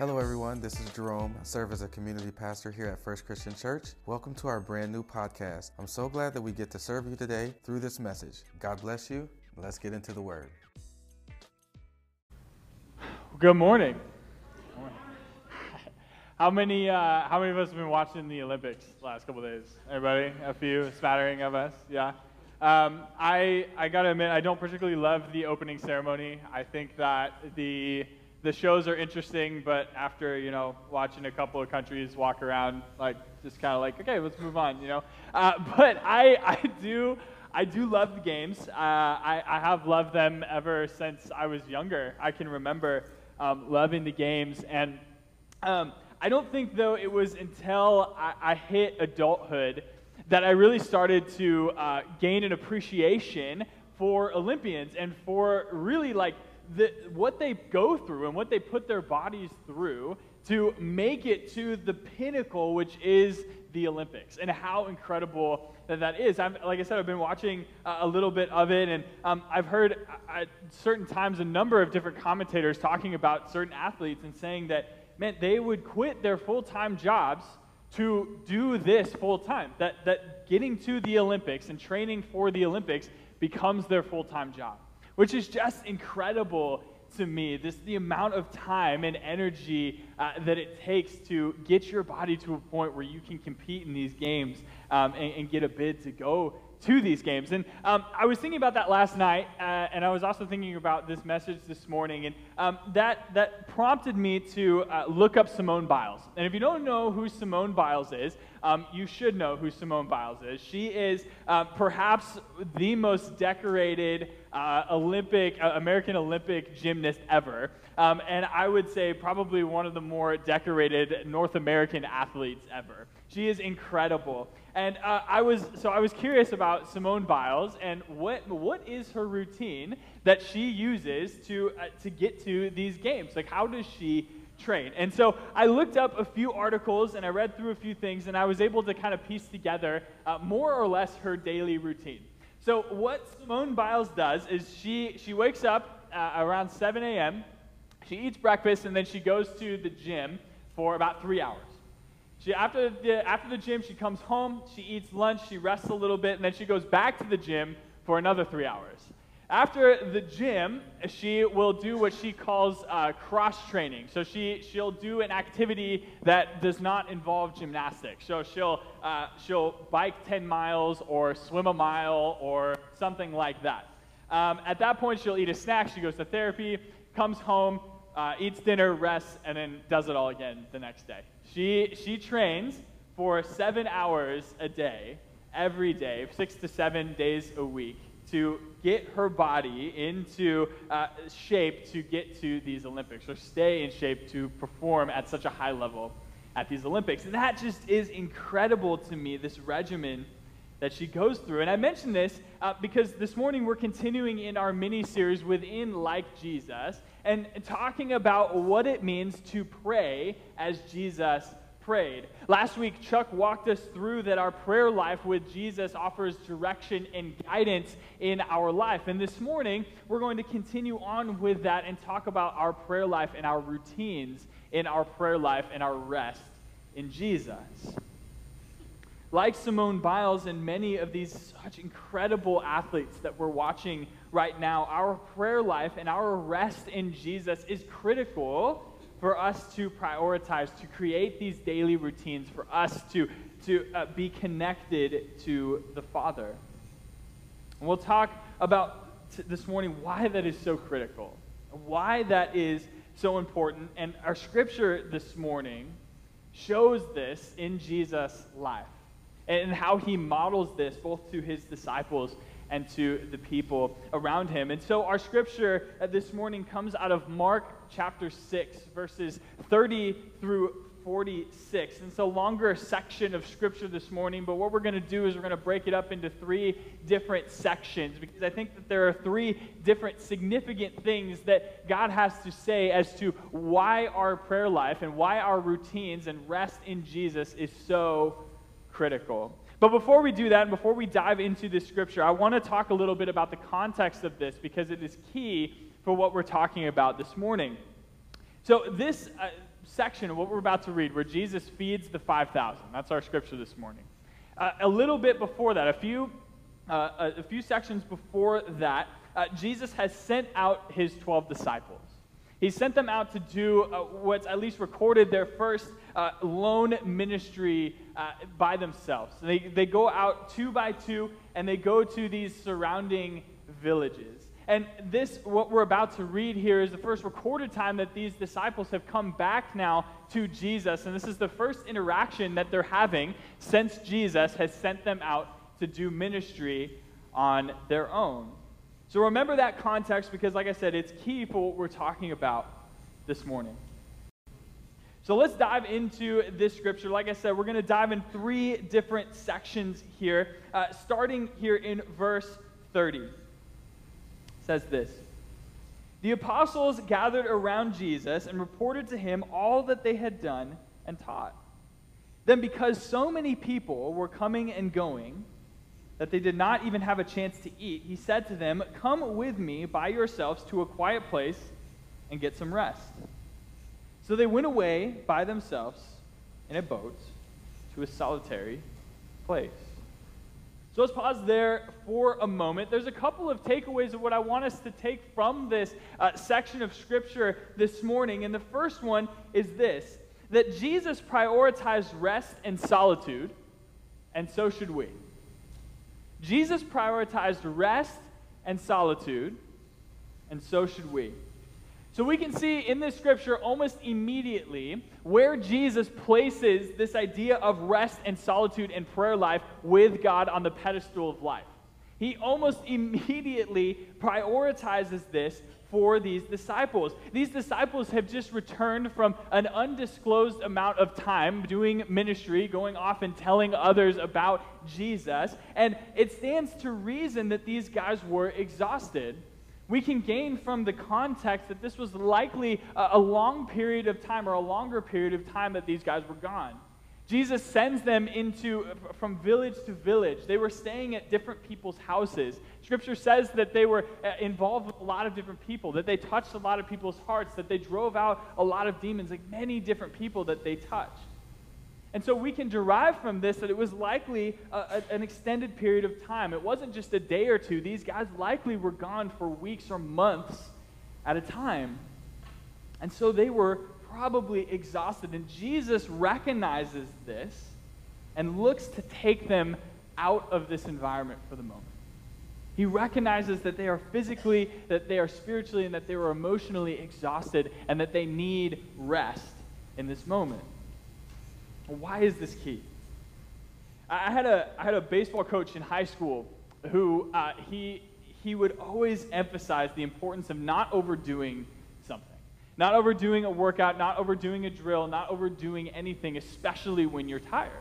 Hello, everyone. This is Jerome. I serve as a community pastor here at First Christian Church. Welcome to our brand new podcast. I'm so glad that we get to serve you today through this message. God bless you. Let's get into the word. Good morning. How many, uh, how many of us have been watching the Olympics last couple days? Everybody? A few? A of us? Yeah. Um, I, I gotta admit, I don't particularly love the opening ceremony. I think that the the shows are interesting, but after you know watching a couple of countries walk around, like just kind of like, okay, let's move on, you know. Uh, but I I do I do love the games. Uh, I I have loved them ever since I was younger. I can remember um, loving the games, and um, I don't think though it was until I, I hit adulthood that I really started to uh, gain an appreciation for Olympians and for really like the, what they go through and what they put their bodies through to make it to the pinnacle, which is the Olympics, and how incredible that that is. I'm, like I said, I've been watching uh, a little bit of it, and um, I've heard at certain times a number of different commentators talking about certain athletes and saying that, man, they would quit their full time jobs to do this full time. That, that getting to the Olympics and training for the Olympics becomes their full time job which is just incredible to me. This the amount of time and energy uh, that it takes to get your body to a point where you can compete in these games um, and, and, get a bid to go to these games. And um, I was thinking about that last night, uh, and I was also thinking about this message this morning, and um, that, that prompted me to uh, look up Simone Biles. And if you don't know who Simone Biles is, um, you should know who Simone Biles is. She is uh, perhaps the most decorated uh, Olympic, uh, American Olympic gymnast ever. Um, and I would say probably one of the more decorated North American athletes ever. She is incredible. And uh, I was so I was curious about Simone Biles and what what is her routine that she uses to uh, to get to these games? Like how does she train? And so I looked up a few articles and I read through a few things and I was able to kind of piece together uh, more or less her daily routine. So what Simone Biles does is she she wakes up uh, around 7 a.m. She eats breakfast and then she goes to the gym for about three hours. She, after, the, after the gym, she comes home, she eats lunch, she rests a little bit, and then she goes back to the gym for another three hours. After the gym, she will do what she calls uh, cross training. So she, she'll do an activity that does not involve gymnastics. So she'll, uh, she'll bike 10 miles or swim a mile or something like that. Um, at that point, she'll eat a snack, she goes to therapy, comes home, uh, eats dinner, rests, and then does it all again the next day. She, she trains for seven hours a day, every day, six to seven days a week, to get her body into uh, shape to get to these Olympics, or stay in shape to perform at such a high level at these Olympics. And that just is incredible to me, this regimen that she goes through. And I mention this uh, because this morning we're continuing in our mini series within Like Jesus and talking about what it means to pray as Jesus prayed. Last week, Chuck walked us through that our prayer life with Jesus offers direction and guidance in our life. And this morning, we're going to continue on with that and talk about our prayer life and our routines in our prayer life and our rest in Jesus. Like Simone Biles and many of these such incredible athletes that we're watching right now, our prayer life and our rest in Jesus is critical for us to prioritize, to create these daily routines, for us to, to uh, be connected to the Father. And we'll talk about t- this morning why that is so critical, why that is so important. And our scripture this morning shows this in Jesus' life and how he models this both to his disciples and to the people around him. And so our scripture uh, this morning comes out of Mark chapter 6, verses 30 through 46. And it's a longer section of scripture this morning, but what we're going to do is we're going to break it up into three different sections because I think that there are three different significant things that God has to say as to why our prayer life and why our routines and rest in Jesus is so critical. But before we do that, and before we dive into this scripture, I want to talk a little bit about the context of this because it is key for what we're talking about this morning. So, this, uh, section what we're about to read, where Jesus feeds the 5,000. That's our scripture this morning. Uh, a little bit before that, a few, uh, a, few sections before that, uh, Jesus has sent out his 12 disciples. He sent them out to do uh, what's at least recorded their first uh, lone ministry uh, by themselves. They, they go out two by two and they go to these surrounding villages. And this, what we're about to read here, is the first recorded time that these disciples have come back now to Jesus. And this is the first interaction that they're having since Jesus has sent them out to do ministry on their own. So remember that context because, like I said, it's key for what we're talking about this morning. So let's dive into this scripture. Like I said, we're going to dive in three different sections here, uh, starting here in verse 30. It says this The apostles gathered around Jesus and reported to him all that they had done and taught. Then, because so many people were coming and going, that they did not even have a chance to eat, he said to them, Come with me by yourselves to a quiet place and get some rest. So they went away by themselves in a boat to a solitary place. So let's pause there for a moment. There's a couple of takeaways of what I want us to take from this uh, section of Scripture this morning. And the first one is this that Jesus prioritized rest and solitude, and so should we. Jesus prioritized rest and solitude, and so should we. So we can see in this scripture almost immediately where Jesus places this idea of rest and solitude and prayer life with God on the pedestal of life. He almost immediately prioritizes this for these disciples. These disciples have just returned from an undisclosed amount of time doing ministry, going off and telling others about Jesus. And it stands to reason that these guys were exhausted. We can gain from the context that this was likely a, long period of time or a longer period of time that these guys were gone. Jesus sends them into from village to village. They were staying at different people's houses. Scripture says that they were uh, involved with a lot of different people, that they touched a lot of people's hearts, that they drove out a lot of demons, like many different people that they touched. And so we can derive from this that it was likely a, a, an extended period of time. It wasn't just a day or two. These guys likely were gone for weeks or months at a time. And so they were probably exhausted. And Jesus recognizes this and looks to take them out of this environment for the moment. He recognizes that they are physically, that they are spiritually, and that they were emotionally exhausted, and that they need rest in this moment. Why is this key? I had a, I had a baseball coach in high school who uh, he, he would always emphasize the importance of not overdoing something. not overdoing a workout, not overdoing a drill, not overdoing anything, especially when you're tired.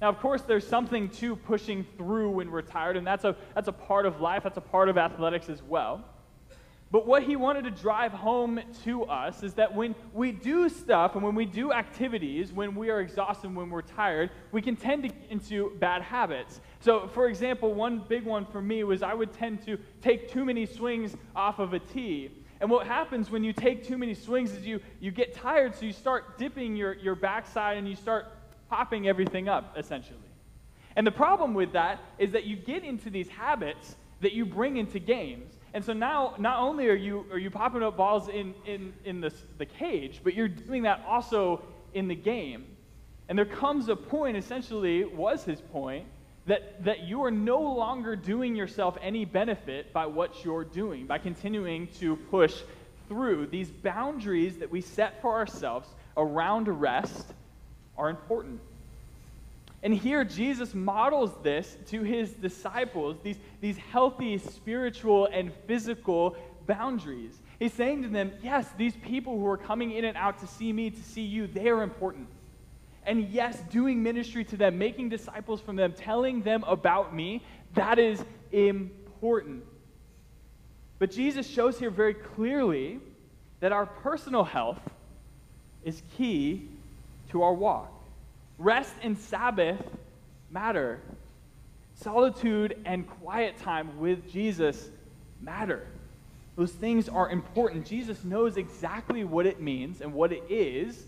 Now, of course, there's something to pushing through when we're tired, and that's a, that's a part of life, that's a part of athletics as well. But what he wanted to drive home to us is that when we do stuff and when we do activities, when we are exhausted, when we're tired, we can tend to get into bad habits. So, for example, one big one for me was I would tend to take too many swings off of a tee. And what happens when you take too many swings is you, you get tired, so you start dipping your, your backside and you start popping everything up, essentially. And the problem with that is that you get into these habits that you bring into games. And so now, not only are you, are you popping up balls in, in, in the, the cage, but you're doing that also in the game. And there comes a point, essentially, was his point, that, that you are no longer doing yourself any benefit by what you're doing, by continuing to push through. These boundaries that we set for ourselves around rest are important. And here, Jesus models this to his disciples, these, these healthy spiritual and physical boundaries. He's saying to them, yes, these people who are coming in and out to see me, to see you, they are important. And yes, doing ministry to them, making disciples from them, telling them about me, that is important. But Jesus shows here very clearly that our personal health is key to our walk. Rest and Sabbath matter. Solitude and quiet time with Jesus matter. Those things are important. Jesus knows exactly what it means and what it is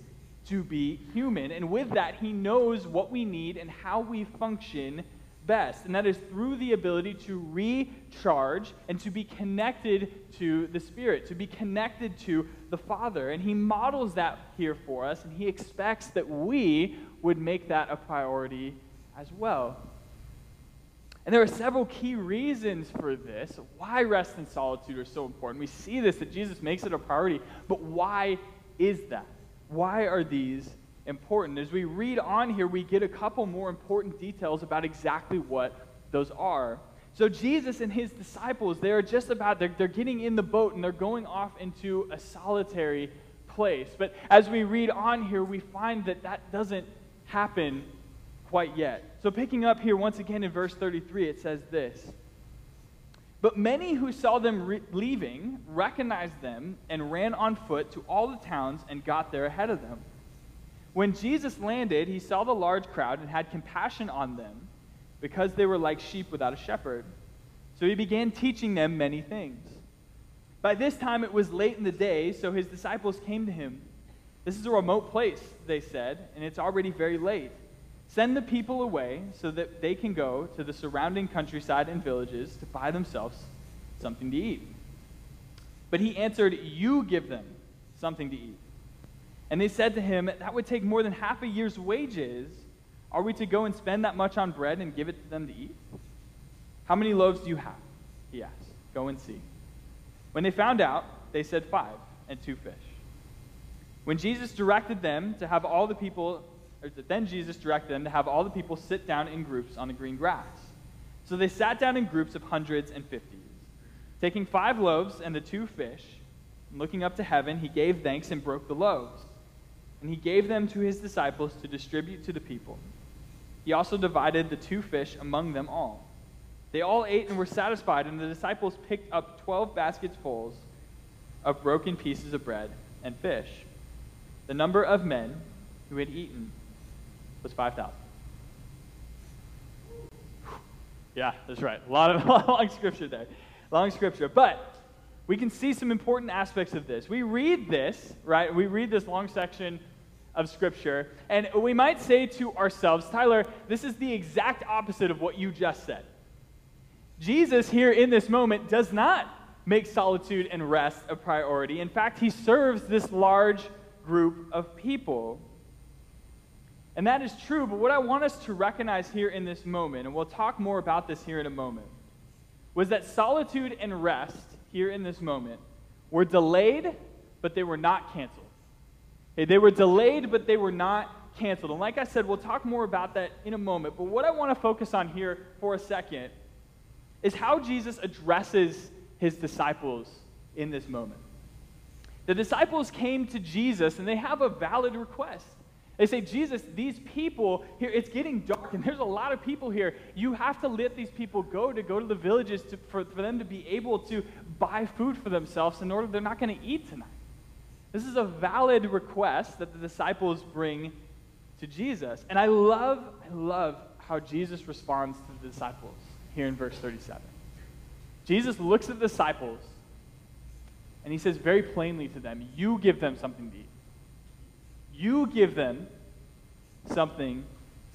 to be human. And with that, he knows what we need and how we function best. And that is through the ability to recharge and to be connected to the Spirit, to be connected to the Father. And he models that here for us, and he expects that we would make that a priority as well. And there are several key reasons for this, why rest and solitude are so important. We see this, that Jesus makes it a priority, but why is that? Why are these important? As we read on here, we get a couple more important details about exactly what those are. So, Jesus and his disciples, they are just about, they're, they're getting in the boat and they're going off into a solitary place. But as we read on here, we find that that doesn't happen quite yet. So, picking up here once again in verse 33, it says this But many who saw them re- leaving recognized them and ran on foot to all the towns and got there ahead of them. When Jesus landed, he saw the large crowd and had compassion on them because they were like sheep without a shepherd. So he began teaching them many things. By this time it was late in the day, so his disciples came to him. This is a remote place, they said, and it's already very late. Send the people away so that they can go to the surrounding countryside and villages to buy themselves something to eat. But he answered, You give them something to eat. And they said to him, That would take more than half a year's wages. Are we to go and spend that much on bread and give it to them to eat? How many loaves do you have? He asked. Go and see. When they found out, they said, Five and two fish. When Jesus directed them to have all the people then Jesus directed them to have all the people sit down in groups on the green grass. So they sat down in groups of hundreds and fifties. Taking five loaves and the two fish, and looking up to heaven, he gave thanks and broke the loaves. And he gave them to his disciples to distribute to the people. He also divided the two fish among them all. They all ate and were satisfied, and the disciples picked up twelve baskets full of broken pieces of bread and fish. The number of men who had eaten was 5,000. Yeah, that's right. A lot of long scripture there. Long scripture. But we can see some important aspects of this. We read this, right? We read this long section of scripture, and we might say to ourselves, Tyler, this is the exact opposite of what you just said. Jesus, here in this moment, does not make solitude and rest a priority. In fact, he serves this large group of people. And that is true, but what I want us to recognize here in this moment, and we'll talk more about this here in a moment, was that solitude and rest here in this moment were delayed, but they were not canceled. Okay, they were delayed, but they were not canceled. And like I said, we'll talk more about that in a moment. But what I want to focus on here for a second is how Jesus addresses his disciples in this moment. The disciples came to Jesus and they have a valid request. They say, Jesus, these people here, it's getting dark and there's a lot of people here. You have to let these people go to go to the villages to, for, for them to be able to buy food for themselves in order they're not going to eat tonight. This is a valid request that the disciples bring to Jesus. And I love, I love how Jesus responds to the disciples here in verse 37. Jesus looks at the disciples and he says very plainly to them, You give them something to eat. You give them something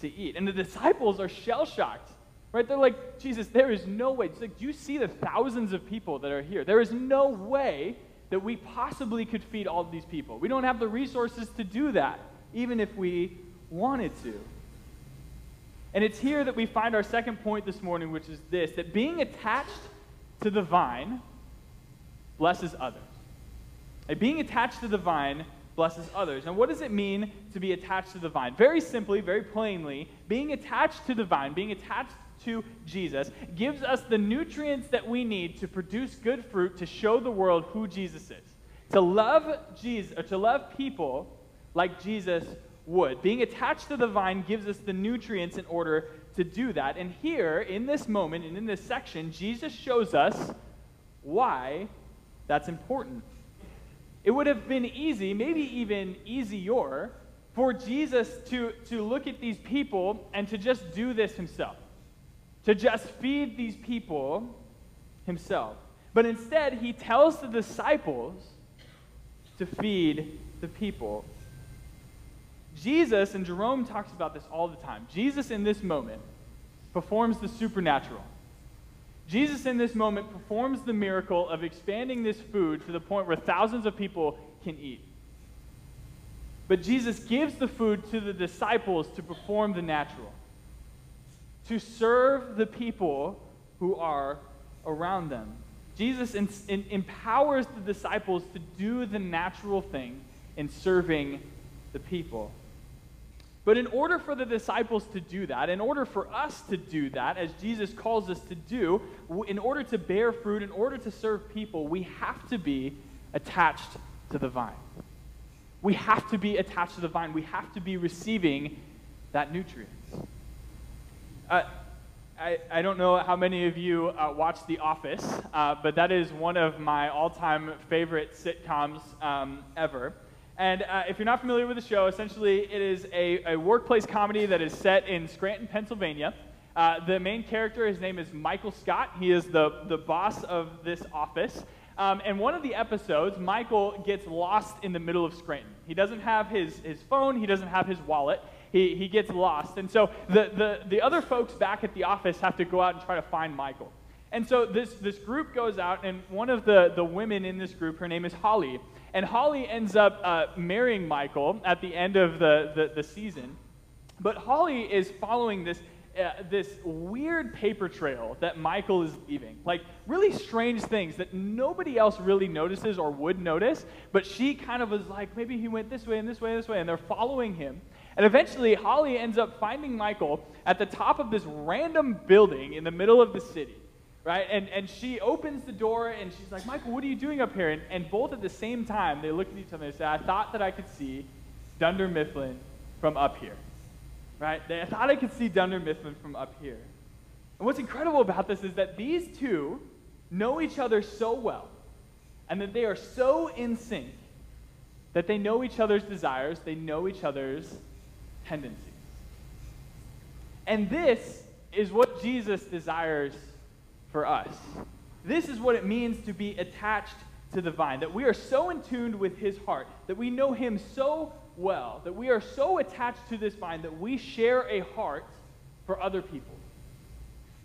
to eat. And the disciples are shell shocked. Right? They're like, Jesus, there is no way. Like, do you see the thousands of people that are here? There is no way that we possibly could feed all these people. We don't have the resources to do that, even if we wanted to. And it's here that we find our second point this morning, which is this that being attached to the vine blesses others. And being attached to the vine blesses others. And what does it mean to be attached to the vine? Very simply, very plainly, being attached to the vine, being attached to Jesus, gives us the nutrients that we need to produce good fruit to show the world who Jesus is. To love Jesus, or to love people like Jesus would. Being attached to the vine gives us the nutrients in order to do that. And here, in this moment and in this section, Jesus shows us why that's important. It would have been easy, maybe even easier, for Jesus to, to look at these people and to just do this himself, to just feed these people himself. But instead, he tells the disciples to feed the people. Jesus, and Jerome talks about this all the time, Jesus in this moment performs the supernatural. Jesus in this moment performs the miracle of expanding this food to the point where thousands of people can eat. But Jesus gives the food to the disciples to perform the natural, to serve the people who are around them. Jesus in, in, empowers the disciples to do the natural thing in serving the people. But in order for the disciples to do that, in order for us to do that, as Jesus calls us to do, in order to bear fruit, in order to serve people, we have to be attached to the vine. We have to be attached to the vine. We have to be receiving that nutrient. Uh, I, I don't know how many of you uh, watch The Office, uh, but that is one of my all time favorite sitcoms um, ever. And uh, if you're not familiar with the show, essentially it is a, a workplace comedy that is set in Scranton, Pennsylvania. Uh, the main character, his name is Michael Scott. He is the, the boss of this office. Um, and one of the episodes, Michael gets lost in the middle of Scranton. He doesn't have his, his phone, he doesn't have his wallet he, he gets lost. And so the, the, the other folks back at the office have to go out and try to find Michael. And so this, this group goes out, and one of the, the women in this group, her name is Holly. And Holly ends up uh, marrying Michael at the end of the, the, the season. But Holly is following this, uh, this weird paper trail that Michael is leaving. Like, really strange things that nobody else really notices or would notice. But she kind of was like, maybe he went this way and this way and this way. And they're following him. And eventually, Holly ends up finding Michael at the top of this random building in the middle of the city, right? And, and she opens the door and she's like, Michael, what are you doing up here? And, and both at the same time, they look at each other and say, I thought that I could see Dunder Mifflin from up here, right? They, I thought I could see Dunder Mifflin from up here. And what's incredible about this is that these two know each other so well and that they are so in sync that they know each other's desires, they know each other's tendencies. And this is what Jesus desires for us. This is what it means to be attached to the vine, that we are so in tune with his heart, that we know him so well, that we are so attached to this vine that we share a heart for other people,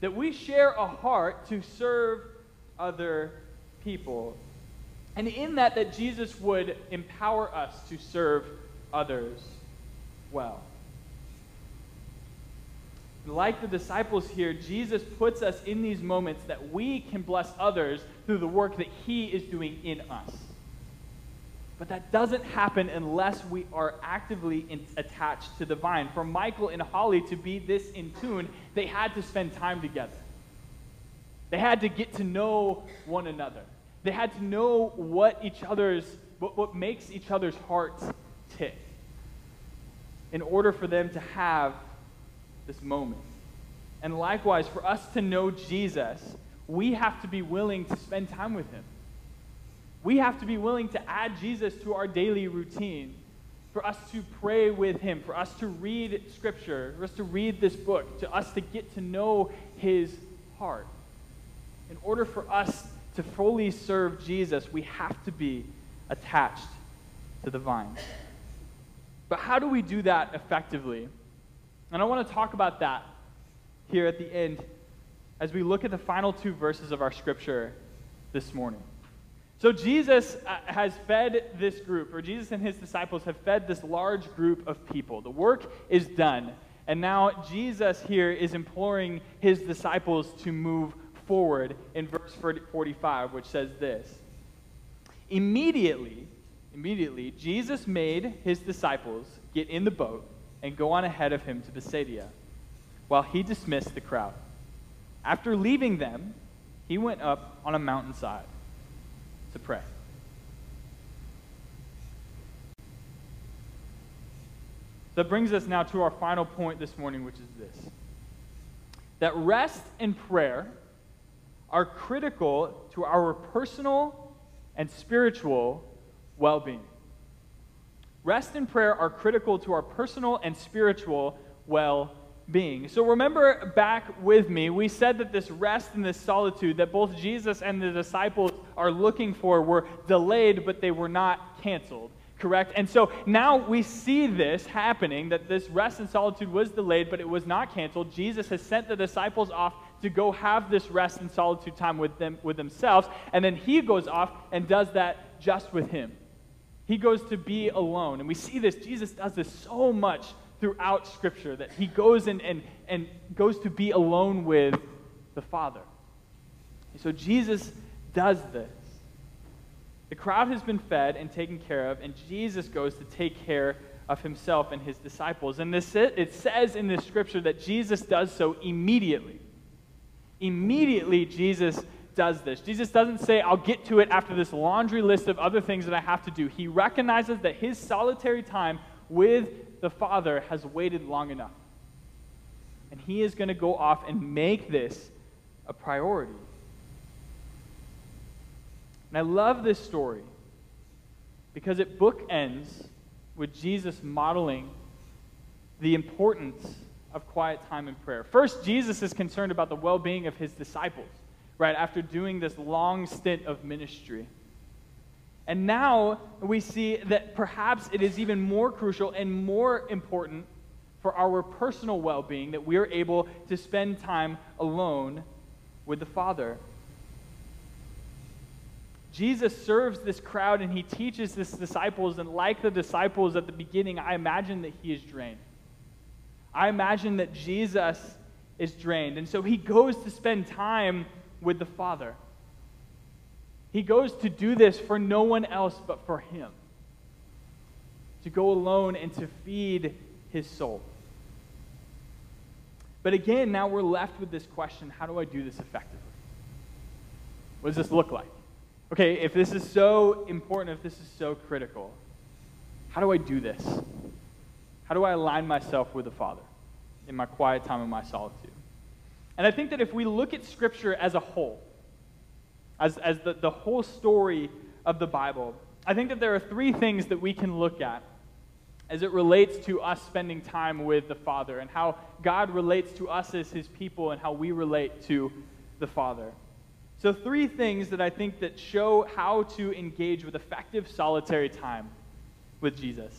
that we share a heart to serve other people. And in that, that Jesus would empower us to serve others well. Like the disciples here, Jesus puts us in these moments that we can bless others through the work that He is doing in us. But that doesn't happen unless we are actively in, attached to the vine. For Michael and Holly to be this in tune, they had to spend time together. They had to get to know one another. They had to know what each other's, what, what makes each other's hearts tick in order for them to have this moment. And likewise, for us to know Jesus, we have to be willing to spend time with him. We have to be willing to add Jesus to our daily routine, for us to pray with him, for us to read scripture, for us to read this book, to us to get to know his heart. In order for us to fully serve Jesus, we have to be attached to the vine. But how do we do that effectively? And I want to talk about that here at the end as we look at the final two verses of our scripture this morning. So, Jesus uh, has fed this group, or Jesus and his disciples have fed this large group of people. The work is done. And now Jesus here is imploring his disciples to move forward in verse 45, which says this Immediately, Immediately, Jesus made his disciples get in the boat and go on ahead of him to Bethsaida, while he dismissed the crowd. After leaving them, he went up on a mountainside to pray. That brings us now to our final point this morning, which is this that rest and prayer are critical to our personal and spiritual well being. Rest and prayer are critical to our personal and spiritual well being. So remember back with me, we said that this rest and this solitude that both Jesus and the disciples are looking for were delayed, but they were not canceled. correct? And so now we see this happening that this rest and solitude was delayed, but it was not canceled. Jesus has sent the disciples off to go have this rest and solitude time with them with themselves, and then he goes off and does that just with him. He goes to be alone. And we see this, Jesus does this so much throughout Scripture that he goes and, and, and goes to be alone with the Father. So Jesus does this. The crowd has been fed and taken care of, and Jesus goes to take care of himself and his disciples. And this, it says in this scripture that Jesus does so immediately. Immediately, Jesus does this. Jesus doesn't say, I'll get to it after this laundry list of other things that I have to do. He recognizes that his solitary time with the Father has waited long enough. And he is going to go off and make this a priority. And I love this story because it bookends with Jesus modeling the importance of quiet time and prayer. First, Jesus is concerned about the well being of his disciples, right, after doing this long stint of ministry. And now we see that perhaps it is even more crucial and more important for our personal well being that we are able to spend time alone with the Father. Jesus serves this crowd and he teaches his disciples, and like the disciples at the beginning, I imagine that he is drained. I imagine that Jesus is drained. And so he goes to spend time with the Father. He goes to do this for no one else but for him. To go alone and to feed his soul. But again, now we're left with this question how do I do this effectively? What does this look like? Okay, if this is so important, if this is so critical, how do I do this? How do I align myself with the Father in my quiet time and my solitude? And I think that if we look at Scripture as a whole, as, as the, the whole story of the Bible, I think that there are three things that we can look at as it relates to us spending time with the Father and how God relates to us as his people and how we relate to the Father. So three things that I think that show how to engage with effective solitary time with Jesus.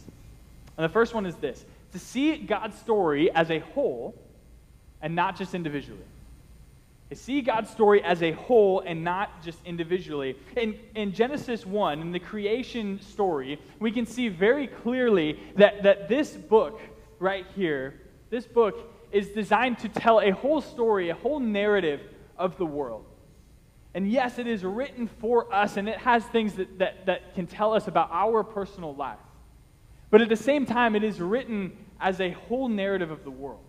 And the first one is this to see God's story as a whole and not just individually. To see God's story as a whole and not just individually. In, in Genesis 1, in the creation story, we can see very clearly that, that this book right here, this book is designed to tell a whole story, a whole narrative of the world. And yes, it is written for us, and it has things that, that, that can tell us about our personal life. But at the same time, it is written as a whole narrative of the world.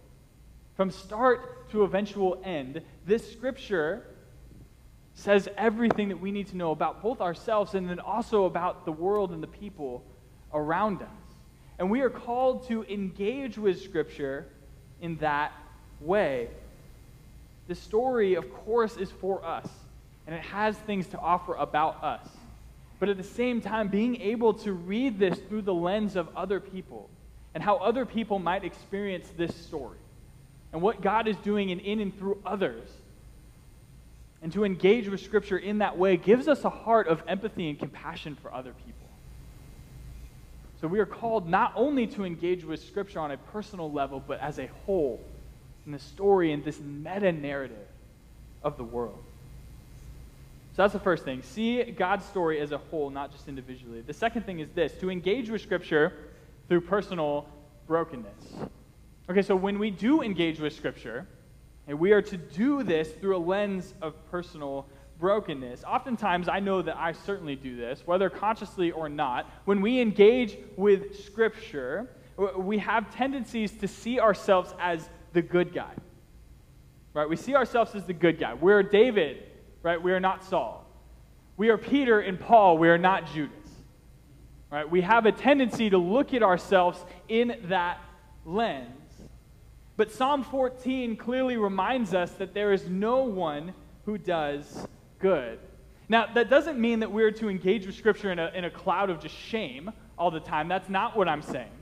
From start to eventual end, this scripture says everything that we need to know about both ourselves and then also about the world and the people around us. And we are called to engage with scripture in that way. The story, of course, is for us, and it has things to offer about us. But at the same time, being able to read this through the lens of other people and how other people might experience this story and what God is doing in, in and through others. And to engage with Scripture in that way gives us a heart of empathy and compassion for other people. So we are called not only to engage with Scripture on a personal level, but as a whole in the story and this meta narrative of the world. So that's the first thing. See God's story as a whole, not just individually. The second thing is this to engage with Scripture through personal brokenness. Okay, so when we do engage with Scripture, and we are to do this through a lens of personal brokenness. Oftentimes, I know that I certainly do this, whether consciously or not. When we engage with Scripture, we have tendencies to see ourselves as the good guy. Right? We see ourselves as the good guy. We're David, right? We are not Saul. We are Peter and Paul. We are not Judas. Right? We have a tendency to look at ourselves in that lens. But Psalm 14 clearly reminds us that there is no one who does good. Now, that doesn't mean that we're to engage with Scripture in a, in a cloud of just shame all the time. That's not what I'm saying.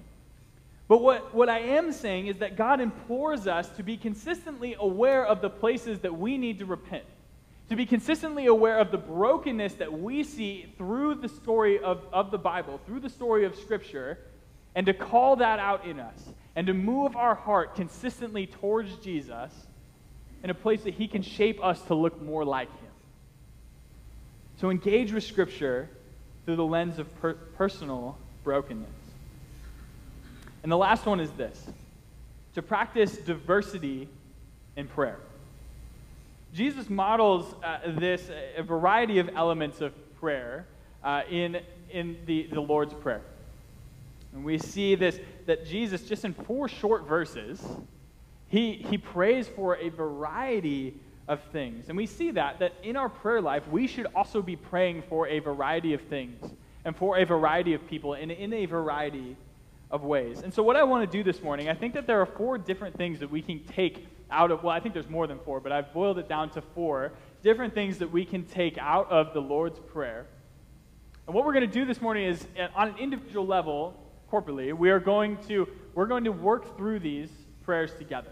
But what, what I am saying is that God implores us to be consistently aware of the places that we need to repent. to be consistently aware of the brokenness that we see through the story of, of the Bible, through the story of Scripture, and to call that out in us, and to move our heart consistently towards Jesus in a place that He can shape us to look more like Him. So engage with Scripture through the lens of per- personal brokenness. And the last one is this to practice diversity in prayer. Jesus models uh, this, a variety of elements of prayer uh, in, in the, the Lord's Prayer. And we see this, that Jesus, just in four short verses, he, he prays for a variety of things. And we see that, that in our prayer life, we should also be praying for a variety of things and for a variety of people and in a variety of ways. And so, what I want to do this morning, I think that there are four different things that we can take out of, well, I think there's more than four, but I've boiled it down to four different things that we can take out of the Lord's Prayer. And what we're going to do this morning is, uh, on an individual level, corporately, we are going to, we're going to work through these prayers together.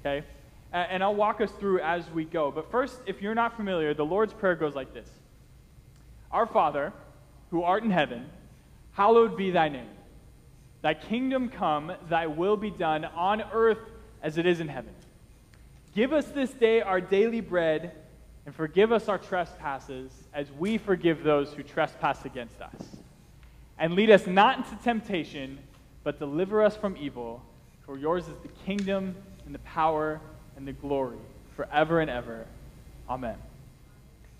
Okay? And I'll walk us through as we go. But first, if you're not familiar, the Lord's Prayer goes like this Our Father, who art in heaven, hallowed be thy name. Thy kingdom come, thy will be done on earth as it is in heaven. Give us this day our daily bread, and forgive us our trespasses as we forgive those who trespass against us. And lead us not into temptation, but deliver us from evil. For yours is the kingdom, and the power, and the glory, forever and ever. Amen.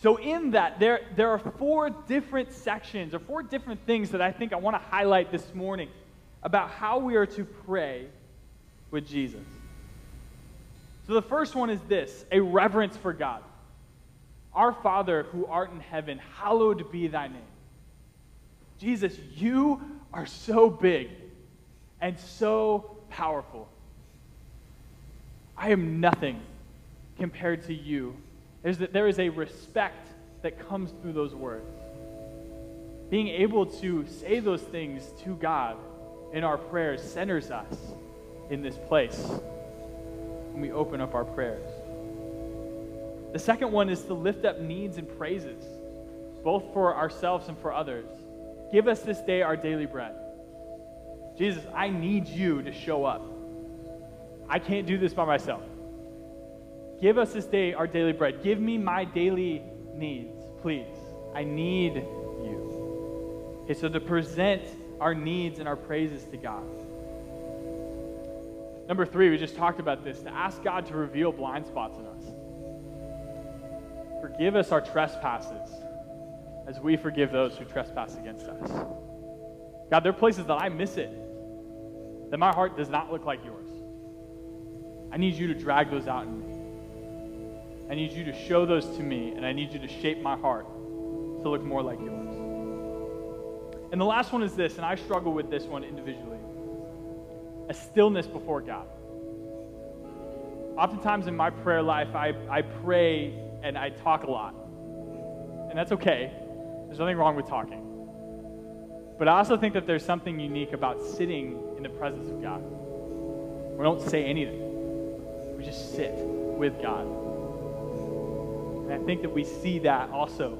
So, in that, there, there are four different sections, or four different things that I think I want to highlight this morning about how we are to pray with Jesus. So the first one is this a reverence for God. Our Father who art in heaven, hallowed be thy name. Jesus, you are so big and so powerful. I am nothing compared to you. There's there is a respect that comes through those words. Being able to say those things to God in our prayers centers us in this place when we open up our prayers. The second one is to lift up needs and praises, both for ourselves and for others. Give us this day our daily bread. Jesus, I need you to show up. I can't do this by myself. Give us this day our daily bread. Give me my daily needs, please. I need you. Okay, so to present our needs and our praises to God. Number three, we just talked about this to ask God to reveal blind spots in us. Forgive us our trespasses as we forgive those who trespass against us. God, there are places that I miss it, that my heart does not look like yours. I need you to drag those out in me. I need you to show those to me, and I need you to shape my heart to look more like yours. And the last one is this, and I struggle with this one individually a stillness before God. Oftentimes in my prayer life, I, I pray and I talk a lot. And that's okay, there's nothing wrong with talking. But I also think that there's something unique about sitting in the presence of God. We don't say anything, we just sit with God. And I think that we see that also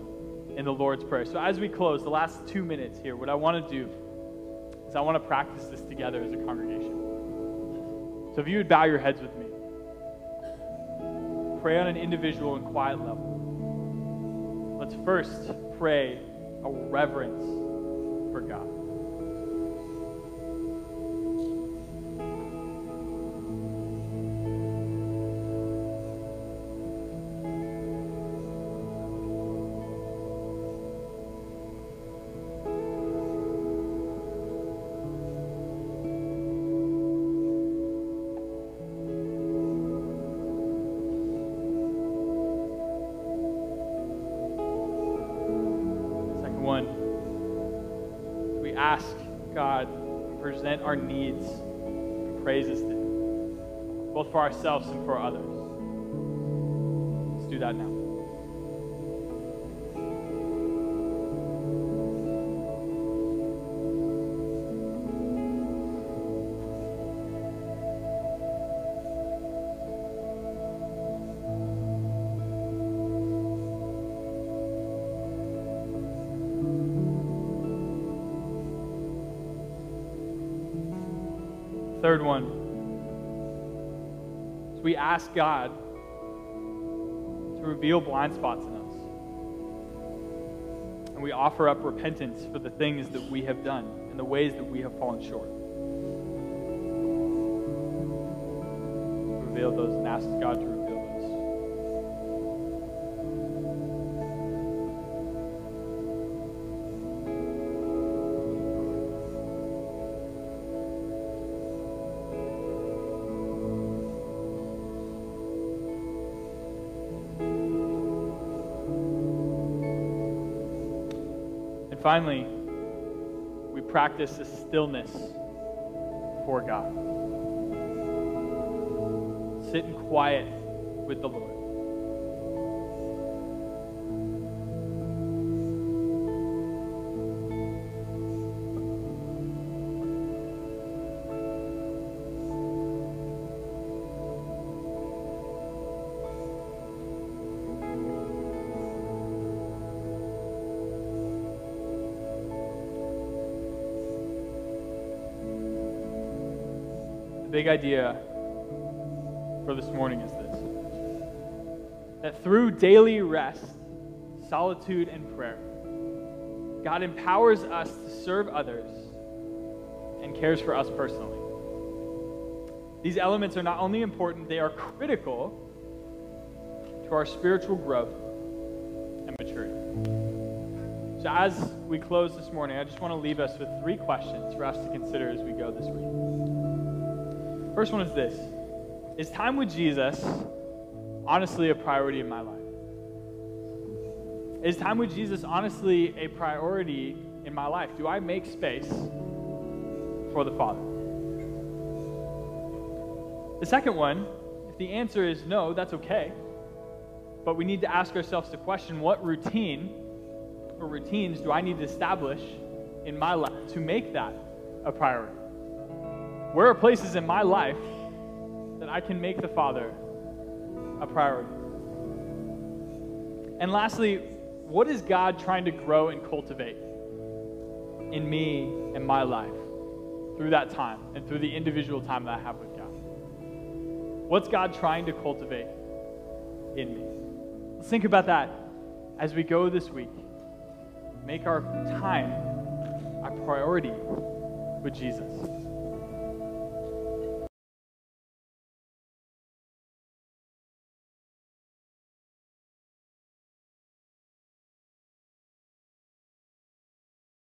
in the Lord's Prayer. So, as we close, the last two minutes here, what I want to do is I want to practice this together as a congregation. So, if you would bow your heads with me, pray on an individual and quiet level. Let's first pray a reverence ourselves and for others. Let's do that now. Third one we ask God to reveal blind spots in us. And we offer up repentance for the things that we have done and the ways that we have fallen short. Reveal those and ask God to finally, we practice the stillness for God. Sit in quiet with the Lord. Big idea for this morning is this that through daily rest, solitude, and prayer, God empowers us to serve others and cares for us personally. These elements are not only important, they are critical to our spiritual growth and maturity. So, as we close this morning, I just want to leave us with three questions for us to consider as we go this week. First one is this Is time with Jesus honestly a priority in my life? Is time with Jesus honestly a priority in my life? Do I make space for the Father? The second one, if the answer is no, that's okay. But we need to ask ourselves the question what routine or routines do I need to establish in my life to make that a priority? Where are places in my life that I can make the Father a priority? And lastly, what is God trying to grow and cultivate in me and my life through that time and through the individual time that I have with God? What's God trying to cultivate in me? Let's think about that as we go this week. Make our time a priority with Jesus.